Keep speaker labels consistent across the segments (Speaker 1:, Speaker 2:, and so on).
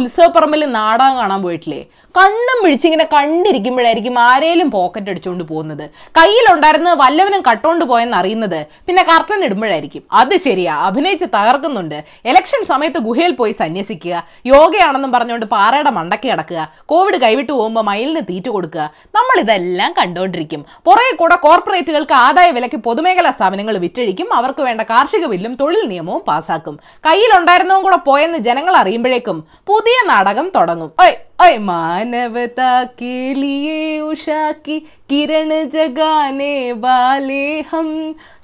Speaker 1: ഉത്സവപ്പറമ്പിൽ നാടകം കാണാൻ പോയിട്ടില്ലേ? കണ്ണും മിഴിച്ചിങ്ങനെ കണ്ടിരിക്കുമ്പോഴായിരിക്കും ആരേലും പോക്കറ്റ് അടിച്ചുകൊണ്ട് പോകുന്നത്. കയ്യിലുണ്ടായിരുന്നത് വല്ലവനും കട്ടോണ്ട് പോയെന്ന് അറിയുന്നത് പിന്നെ കർട്ടൻ ഇടുമ്പോഴായിരിക്കും. അത് ശരിയാ അഭിനയിച്ച് തകർക്കുന്നുണ്ട്. ഇലക്ഷൻ സമയത്ത് ഗുഹയിൽ പോയി സന്യസിക്കുക. യോഗയാണെന്നും പറഞ്ഞുകൊണ്ട് പാറയുടെ മണ്ടയ്ക്ക് കിടക്കുക. കോവിഡ് കൈവിട്ട് പോകുമ്പോൾ മയിലിന് തീറ്റ കൊടുക്കുക. നമ്മൾ ഇതെല്ലാം കണ്ടുകൊണ്ടിരിക്കും പുറകെ കൂടെ കോർപ്പറേറ്റുകൾക്ക് ആദായ വിലയ്ക്ക് പൊതുമേഖലാ സ്ഥാപനങ്ങൾ വിറ്റഴിക്കും. അവർക്ക് വേണ്ട കാർഷിക ബില്ലും തൊഴിൽ നിയമവും പാസാക്കും. കയ്യിലുണ്ടായിരുന്നതും കൂടെ പോയെന്ന് ജനങ്ങൾ അറിയുമ്പോഴേക്കും പുതിയ നാടകം തുടങ്ങും. ഓയ്. ओए मानवता के लिए उषा की किरण जगाने वाले हम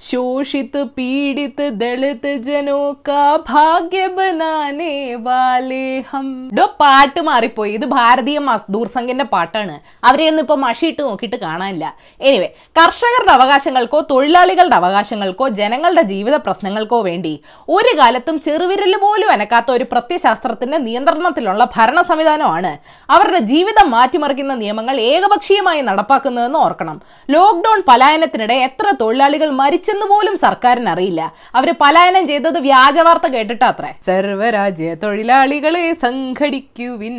Speaker 1: शोषित पीड़ित दलित जनों का भाग्य बनाने वाले हम ഡോ പാട്ട് മാറിപ്പോയി ഇത് ഭാരതീയ മസ്ദൂർ സംഘിന്റെ പാട്ടാണ് അവരെ ഒന്നും ഇപ്പൊ മഷിയിട്ട് നോക്കിയിട്ട് കാണാനില്ല എനിവേ കർഷകരുടെ അവകാശങ്ങൾക്കോ തൊഴിലാളികളുടെ അവകാശങ്ങൾക്കോ ജനങ്ങളുടെ ജീവിത പ്രശ്നങ്ങൾക്കോ വേണ്ടി ഒരു കാലത്തും ചെറുവിരൽ പോലും അനക്കാത്ത ഒരു പ്രത്യശാസ്ത്രത്തിന്റെ നിയന്ത്രണത്തിലുള്ള ഭരണ സംവിധാനമാണ് അവരുടെ ജീവിതം മാറ്റിമറിക്കുന്ന നിയമങ്ങൾ ഏകപക്ഷീയമായി നടപ്പാക്കുന്നതെന്ന് ഓർക്കണം. ലോക്ക്ഡൌൺ പലായനത്തിനിടെ എത്ര തൊഴിലാളികൾ മരിച്ചെന്ന് പോലും സർക്കാരിന് അറിയില്ല അവർ പലായനം ചെയ്തത് വ്യാജവാർത്ത കേട്ടിട്ടാത്രേ സർവരാജ്യ തൊഴിലാളികളെ സംഘടിക്കുവിൻ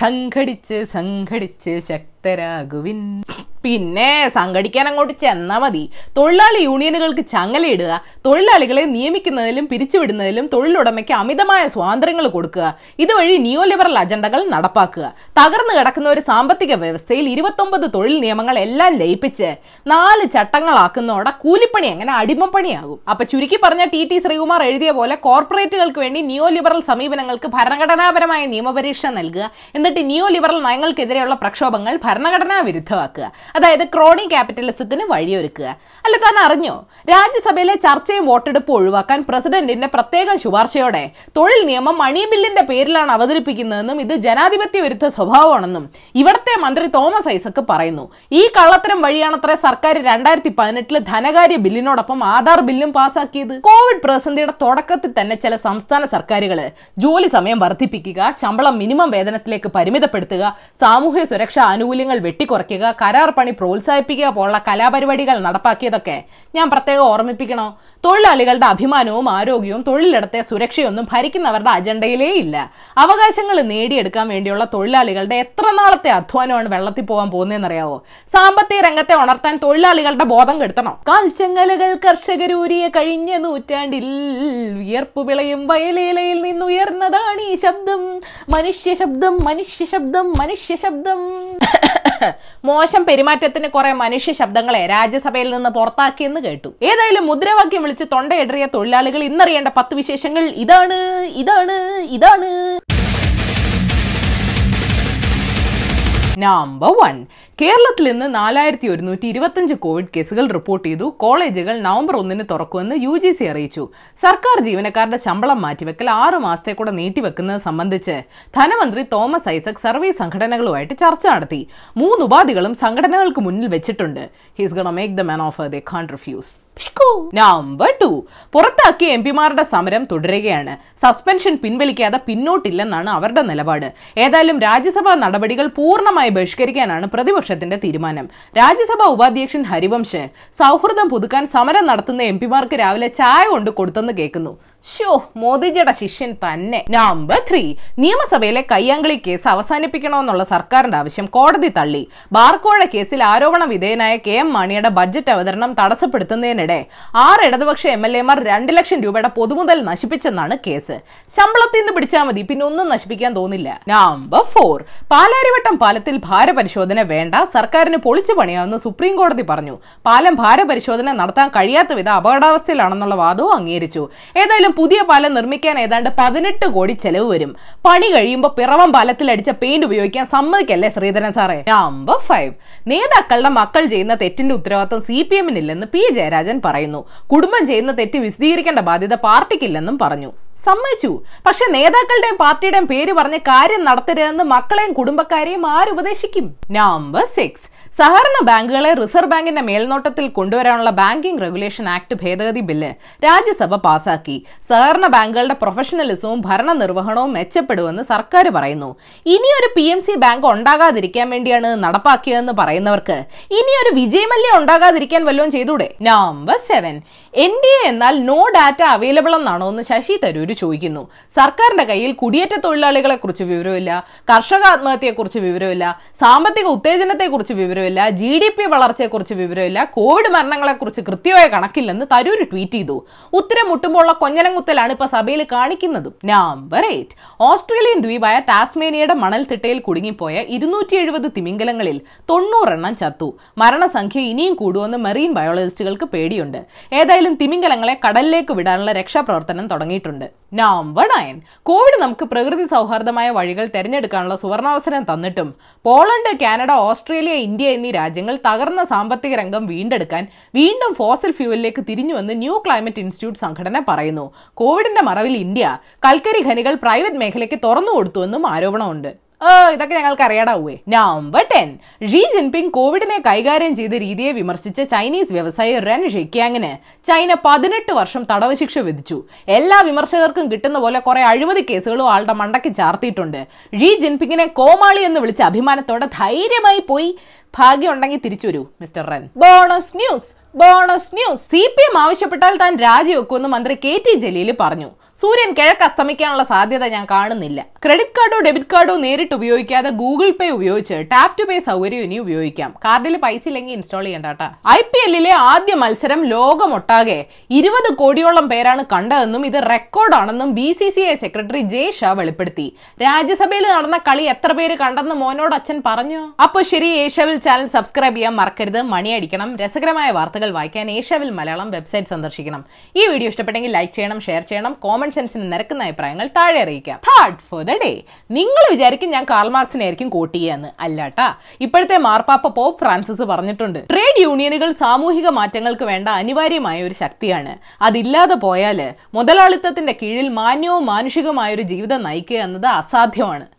Speaker 1: സംഘടിച്ച് സംഘടിച്ച് ശക്തരാകുവിൻ പിന്നെ സംഘടിക്കാൻ അങ്ങോട്ട് ചെന്നാ മതി. തൊഴിലാളി യൂണിയനുകൾക്ക് ചങ്ങലയിടുക തൊഴിലാളികളെ നിയമിക്കുന്നതിലും പിരിച്ചുവിടുന്നതിലും തൊഴിലുടമയ്ക്ക് അമിതമായ സ്വാതന്ത്ര്യങ്ങൾ കൊടുക്കുക. ഇതുവഴി ന്യൂ ലിബറൽ അജണ്ടകൾ നടപ്പാക്കുക. തകർന്നു കിടക്കുന്ന ഒരു സാമ്പത്തിക വ്യവസ്ഥയിൽ ഇരുപത്തൊമ്പത് തൊഴിൽ നിയമങ്ങൾ എല്ലാം ലയിപ്പിച്ച് നാല് ചട്ടങ്ങളാക്കുന്നതോടെ കൂലിപ്പണി എങ്ങനെ അടിമപ്പണിയാകും അപ്പൊ ചുരുക്കി പറഞ്ഞ ടി ടി ശ്രീകുമാർ എഴുതിയ പോലെ കോർപ്പറേറ്റുകൾക്ക് വേണ്ടി ന്യൂ ലിബറൽ സമീപനങ്ങൾക്ക് ഭരണഘടനാപരമായ നിയമപരീക്ഷ നൽകുക. എന്നിട്ട് ന്യൂ ലിബറൽ നയങ്ങൾക്കെതിരെയുള്ള പ്രക്ഷോഭങ്ങൾ ഭരണഘടനാ വിരുദ്ധമാക്കുക. അതായത് ക്രോണി ക്യാപിറ്റലിസത്തിന് വഴിയൊരുക്കുക. അല്ല താൻ അറിഞ്ഞോ? രാജ്യസഭയിലെ ചർച്ചയും വോട്ടെടുപ്പും ഒഴിവാക്കാൻ പ്രസിഡന്റിന്റെ പ്രത്യേക ശുപാർശയോടെ തൊഴിൽ നിയമം മണി ബില്ലിന്റെ പേരിലാണ് അവതരിപ്പിക്കുന്നതെന്നും ഇത് ജനാധിപത്യ വിരുദ്ധ സ്വഭാവമാണെന്നും ഇവിടത്തെ മന്ത്രി തോമസ് ഐസക്ക് പറയുന്നു. ഈ കള്ളത്തരം വഴിയാണത്രേ സർക്കാർ രണ്ടായിരത്തി പതിനെട്ടിൽ ധനകാര്യ ബില്ലിനോടൊപ്പം ആധാർ ബില്ലും പാസാക്കിയത്? കോവിഡ് പ്രതിസന്ധിയുടെ തുടക്കത്തിൽ തന്നെ ചില സംസ്ഥാന സർക്കാരുകൾ ജോലി സമയം വർദ്ധിപ്പിക്കുക ശമ്പളം മിനിമം വേതനത്തിലേക്ക് പരിമിതപ്പെടുത്തുക സാമൂഹ്യ സുരക്ഷാ ആനുകൂല്യങ്ങൾ വെട്ടിക്കുറയ്ക്കുക കരാർ പണി പ്രോത്സാഹിപ്പിക്കുക പോലുള്ള കലാപരിപാടികൾ നടപ്പാക്കിയതൊക്കെ ഞാൻ പ്രത്യേകം ഓർമ്മിപ്പിക്കണോ? തൊഴിലാളികളുടെ അഭിമാനവും ആരോഗ്യവും തൊഴിലിടത്തെ സുരക്ഷയൊന്നും ഭരിക്കുന്നവരുടെ അജണ്ടയിലേ ഇല്ല. അവകാശങ്ങൾ നേടിയെടുക്കാൻ വേണ്ടിയുള്ള തൊഴിലാളികളുടെ എത്ര നാളത്തെ അധ്വാനമാണ് വെള്ളത്തിൽ പോകാൻ പോകുന്നതെന്നറിയാവോ? സാമ്പത്തിക രംഗത്തെ ഉണർത്താൻ തൊഴിലാളികളുടെ ബോധം കെടുത്തണം. കാൽച്ചങ്ങലകൾ കർഷകരൂരിയ കഴിഞ്ഞ നൂറ്റാണ്ടിൽ വിയർപ്പ് വിളയും വയലേലയിൽ നിന്നുയർന്നതാണ് ഈ ശബ്ദം. മനുഷ്യ ശബ്ദം മനുഷ്യ ശബ്ദം മനുഷ്യ ശബ്ദം. മോശം പെരുമാറ്റത്തിന് കുറെ മനുഷ്യ ശബ്ദങ്ങളെ രാജ്യസഭയിൽ നിന്ന് പുറത്താക്കിയെന്ന് കേട്ടു. ഏതായാലും മുദ്രാവാക്യം വിളിച്ച് തൊണ്ടയിടറിയ തൊഴിലാളികൾ ഇന്നറിയേണ്ട പത്ത് വിശേഷങ്ങൾ ഇതാണ് ഇതാണ് ഇതാണ്. നമ്പർ വൺ കേരളത്തിൽ ഇന്ന് നാലായിരത്തി ഒരുന്നൂറ്റി ഇരുപത്തഞ്ച് കോവിഡ് കേസുകൾ റിപ്പോർട്ട് ചെയ്തു. കോളേജുകൾ നവംബർ ഒന്നിന് തുറക്കുമെന്ന് യു ജി സി അറിയിച്ചു. സർക്കാർ ജീവനക്കാരുടെ ശമ്പളം മാറ്റിവെക്കൽ ആറ് മാസത്തെ കൂടെ നീട്ടിവെക്കുന്നത് സംബന്ധിച്ച് ധനമന്ത്രി തോമസ് ഐസക് സർവീസ് സംഘടനകളുമായിട്ട് ചർച്ച നടത്തി. മൂന്ന് ഉപാധികളും സംഘടനകൾക്ക് മുന്നിൽ വെച്ചിട്ടുണ്ട്. His gonna make the man of they can't refuse number two പുറത്താക്കിയ എം പിമാരുടെ സമരം തുടരുകയാണ്. സസ്പെൻഷൻ പിൻവലിക്കാതെ പിന്നോട്ടില്ലെന്നാണ് അവരുടെ നിലപാട്. ഏതായാലും രാജ്യസഭാ നടപടികൾ പൂർണമായി ബഹിഷ്കരിക്കാനാണ് പ്രതിപക്ഷത്തിന്റെ തീരുമാനം. രാജ്യസഭാ ഉപാധ്യക്ഷൻ ഹരിവംശ് സൗഹൃദം പുതുക്കാൻ സമരം നടത്തുന്ന എം പിമാർക്ക് രാവിലെ ചായ കൊണ്ട് കൊടുത്തെന്ന് കേൾക്കുന്നു. ഷോ മോദിജിയുടെ ശിഷ്യൻ തന്നെ. നമ്പർ ത്രീ നിയമസഭയിലെ കയ്യാങ്കളി കേസ് അവസാനിപ്പിക്കണമെന്നുള്ള സർക്കാരിന്റെ ആവശ്യം കോടതി തള്ളി. ബാർക്കോഴ കേസിൽ ആരോപണ വിധേയനായ കെ എം മാണിയുടെ ബജറ്റ് അവതരണം തടസ്സപ്പെടുത്തുന്നതിനിടെ ആറ് ഇടതുപക്ഷ എം എൽ എമാർ രണ്ട് ലക്ഷം രൂപയുടെ പൊതുമുതൽ നശിപ്പിച്ചെന്നാണ് കേസ്. ശമ്പളത്തിൽ നിന്ന് പിടിച്ചാൽ മതി പിന്നെ ഒന്നും നശിപ്പിക്കാൻ തോന്നില്ല. നമ്പർ ഫോർ പാലാരിവട്ടം പാലത്തിൽ ഭാരപരിശോധന വേണ്ട സർക്കാരിന് പൊളിച്ചു പണിയാമെന്ന് സുപ്രീം കോടതി പറഞ്ഞു. പാലം ഭാരപരിശോധന നടത്താൻ കഴിയാത്ത വിധ അപകടാവസ്ഥയിലാണെന്നുള്ള വാദവും അംഗീകരിച്ചു. ഏതായാലും പുതിയ പാലം നിർമ്മിക്കാൻ ഏതാണ്ട് പതിനെട്ട് കോടി ചെലവ് വരും. പണി കഴിയുമ്പോൾ പിറവം പാലത്തിൽ അടിച്ച പെയിന്റ് ഉപയോഗിക്കാൻ സമ്മതിക്കല്ലേ ശ്രീധരൻ സാറേ? നമ്പർ ഫൈവ് നേതാക്കളുടെ മക്കൾ ചെയ്യുന്ന തെറ്റിന്റെ ഉത്തരവാദിത്വം സി പി എമ്മിനില്ലെന്ന് പി ജയരാജൻ പറയുന്നു. കുടുംബം ചെയ്യുന്ന തെറ്റ് വിശദീകരിക്കേണ്ട ബാധ്യത പാർട്ടിക്കില്ലെന്നും പറഞ്ഞു. സമ്മതിച്ചു. പക്ഷെ നേതാക്കളുടെയും പാർട്ടിയുടെയും പേര് പറഞ്ഞ് കാര്യം നടത്തരുതെന്ന് മക്കളെയും കുടുംബക്കാരെയും ആരുപദേശിക്കും നമ്പർ സിക്സ് സഹകരണ ബാങ്കുകളെ റിസർവ് ബാങ്കിന്റെ മേൽനോട്ടത്തിൽ കൊണ്ടുവരാനുള്ള ബാങ്കിംഗ് റെഗുലേഷൻ ആക്ട് ഭേദഗതി ബില്ല് രാജ്യസഭ പാസാക്കി. സഹകരണ ബാങ്കുകളുടെ പ്രൊഫഷണലിസവും ഭരണ നിർവഹണവും മെച്ചപ്പെടുമെന്ന് സർക്കാർ പറയുന്നു. ഇനിയൊരു പി എം സി ബാങ്ക് ഉണ്ടാകാതിരിക്കാൻ വേണ്ടിയാണ് നടപ്പാക്കിയതെന്ന് പറയുന്നവർക്ക് ഇനിയൊരു വിജയമല്യ ഉണ്ടാകാതിരിക്കാൻ വല്ലതും ചെയ്തൂടെ? Number seven N D A എന്നാൽ നോ ഡാറ്റ അവൈലബിൾ എന്നാണോ എന്ന് ശശി തരൂര് ചോദിക്കുന്നു. സർക്കാരിന്റെ കയ്യിൽ കുടിയേറ്റ തൊഴിലാളികളെ കുറിച്ച് വിവരമില്ല കർഷക ആത്മഹത്യയെക്കുറിച്ച് വിവരമില്ല സാമ്പത്തിക ഉത്തേജനത്തെക്കുറിച്ച് വിവരമില്ല ജി ഡി പി വളർച്ചയെക്കുറിച്ച് വിവരമില്ല കോവിഡ് മരണങ്ങളെക്കുറിച്ച് കൃത്യമായ കണക്കില്ലെന്ന് തരൂര് ട്വീറ്റ് ചെയ്തു. ഉത്തരം മുട്ടുമ്പോഴുള്ള കൊഞ്ഞനങ്ങുത്തലാണ് ഇപ്പൊ സഭയിൽ കാണിക്കുന്നത്. നമ്പർ എയ്റ്റ് ഓസ്ട്രേലിയൻ ദ്വീപായ ടാസ്മേനിയയുടെ മണൽത്തിട്ടയിൽ കുടുങ്ങിപ്പോയ ഇരുന്നൂറ്റി എഴുപത് തിമിംഗലങ്ങളിൽ തൊണ്ണൂറെണ്ണം ചത്തു. മരണസംഖ്യ ഇനിയും കൂടുമെന്ന് മെറീൻ ബയോളജിസ്റ്റുകൾക്ക് പേടിയുണ്ട്. ഏതായാലും തിമിംഗലങ്ങളെ കടലിലേക്ക് വിടാനുള്ള രക്ഷാപ്രവർത്തനം തുടങ്ങിയിട്ടുണ്ട്. നമ്പർ നയൻ കോവിഡ് നമുക്ക് പ്രകൃതി സൗഹാർദ്ദമായ വഴികൾ തെരഞ്ഞെടുക്കാനുള്ള സുവർണാവസരം തന്നിട്ടും പോളണ്ട് കാനഡ ഓസ്ട്രേലിയ ഇന്ത്യ എന്നീ രാജ്യങ്ങൾ തകർന്ന സാമ്പത്തിക രംഗം വീണ്ടെടുക്കാൻ വീണ്ടും ഫോസൽ ഫ്യൂവലിലേക്ക് തിരിഞ്ഞുവെന്ന് ന്യൂ ക്ലൈമറ്റ് ഇൻസ്റ്റിറ്റ്യൂട്ട് സംഘടന പറയുന്നു. കോവിഡിന്റെ മറവിൽ ഇന്ത്യ കൽക്കരി ഖനികൾ പ്രൈവറ്റ് മേഖലയ്ക്ക് തുറന്നു കൊടുത്തുവെന്നും ആരോപണമുണ്ട്. ഇതൊക്കെ ഞങ്ങൾക്ക് അറിയാടാവേ നമ്പർ ടെൻ ഷീ ജിൻപിങ് കോവിഡിനെ കൈകാര്യം ചെയ്ത രീതിയെ വിമർശിച്ച ചൈനീസ് വ്യവസായി റെൻ ഷെക്യാങ്ങിന് ചൈന പതിനെട്ട് വർഷം തടവ് ശിക്ഷ വിധിച്ചു. എല്ലാ വിമർശകർക്കും കിട്ടുന്ന പോലെ കുറെ അഴിമതി കേസുകളും ആളുടെ മണ്ടയ്ക്ക് ചാർത്തിയിട്ടുണ്ട്. ഷീ ജിൻപിങ്ങിനെ കോമാളി എന്ന് വിളിച്ച അഭിമാനത്തോടെ ധൈര്യമായി പോയി ഭാഗ്യം ഉണ്ടെങ്കിൽ തിരിച്ചു വരൂ mister Wren bonus news bonus news C P M ആവശ്യപ്പെട്ടാൽ താൻ രാജിവെക്കുമെന്ന് മന്ത്രി കെ ടി ജലീൽ പറഞ്ഞു. സൂര്യൻ കിഴക്ക് അസ്തമിക്കാനുള്ള സാധ്യത ഞാൻ കാണുന്നില്ല. ക്രെഡിറ്റ് കാർഡോ ഡെബിറ്റ് കാർഡോ നേരിട്ട് ഉപയോഗിക്കാതെ ഗൂഗിൾ പേ ഉപയോഗിച്ച് ടാപ് ടു പേ സൗകര്യം ഇനി ഉപയോഗിക്കാം. കാർഡിൽ പൈസ ഇല്ലെങ്കിൽ ഇൻസ്റ്റാൾ ചെയ്യണ്ട ഐ പി എല്ലിലെ ആദ്യ മത്സരം ലോകമൊട്ടാകെ ഇരുപത് കോടിയോളം പേരാണ് കണ്ടതെന്നും ഇത് റെക്കോർഡാണെന്നും B C C I secretary Jay Shah വെളിപ്പെടുത്തി. രാജ്യസഭയിൽ നടന്ന കളി എത്ര പേര് കണ്ടെന്ന് മോനോട് അച്ഛൻ പറഞ്ഞു. അപ്പോൾ ശരി ഏഷ്യാവിൽ ചാനൽ സബ്സ്ക്രൈബ് ചെയ്യാൻ മറക്കരുത്. മണിയടിക്കണം രസകരമായ വാർത്തകൾ വായിക്കാൻ ഏഷ്യാവിൽ മലയാളം വെബ്സൈറ്റ് സന്ദർശിക്കണം. ഈ വീഡിയോ ഇഷ്ടപ്പെട്ടെങ്കിൽ ലൈക്ക് ചെയ്യണം ഷെയർ ചെയ്യണം കോമൺ സെൻസിന് നിരക്കുന്ന അഭിപ്രായങ്ങൾ താഴെ അറിയിക്കാം. ഹാർഡ് ഫോർ ദ ഡേ നിങ്ങൾ വിചാരിക്കും ഞാൻ കാൾ മാർക്സിനെ ആയിരിക്കും കോട്ട് ചെയ്യാന്ന് അല്ലാട്ടാ. ഇപ്പോഴത്തെ മാർപ്പാപ്പ പോപ്പ് ഫ്രാൻസിസ് പറഞ്ഞിട്ടുണ്ട് ട്രേഡ് യൂണിയനുകൾ സാമൂഹിക മാറ്റങ്ങൾക്ക് വേണ്ട അനിവാര്യമായ ഒരു ശക്തിയാണ്. അതില്ലാതെ പോയാൽ മുതലാളിത്തത്തിന്റെ കീഴിൽ മാന്യവും മാനുഷികമായ ഒരു ജീവിതം നയിക്കുക എന്നത് അസാധ്യമാണ്.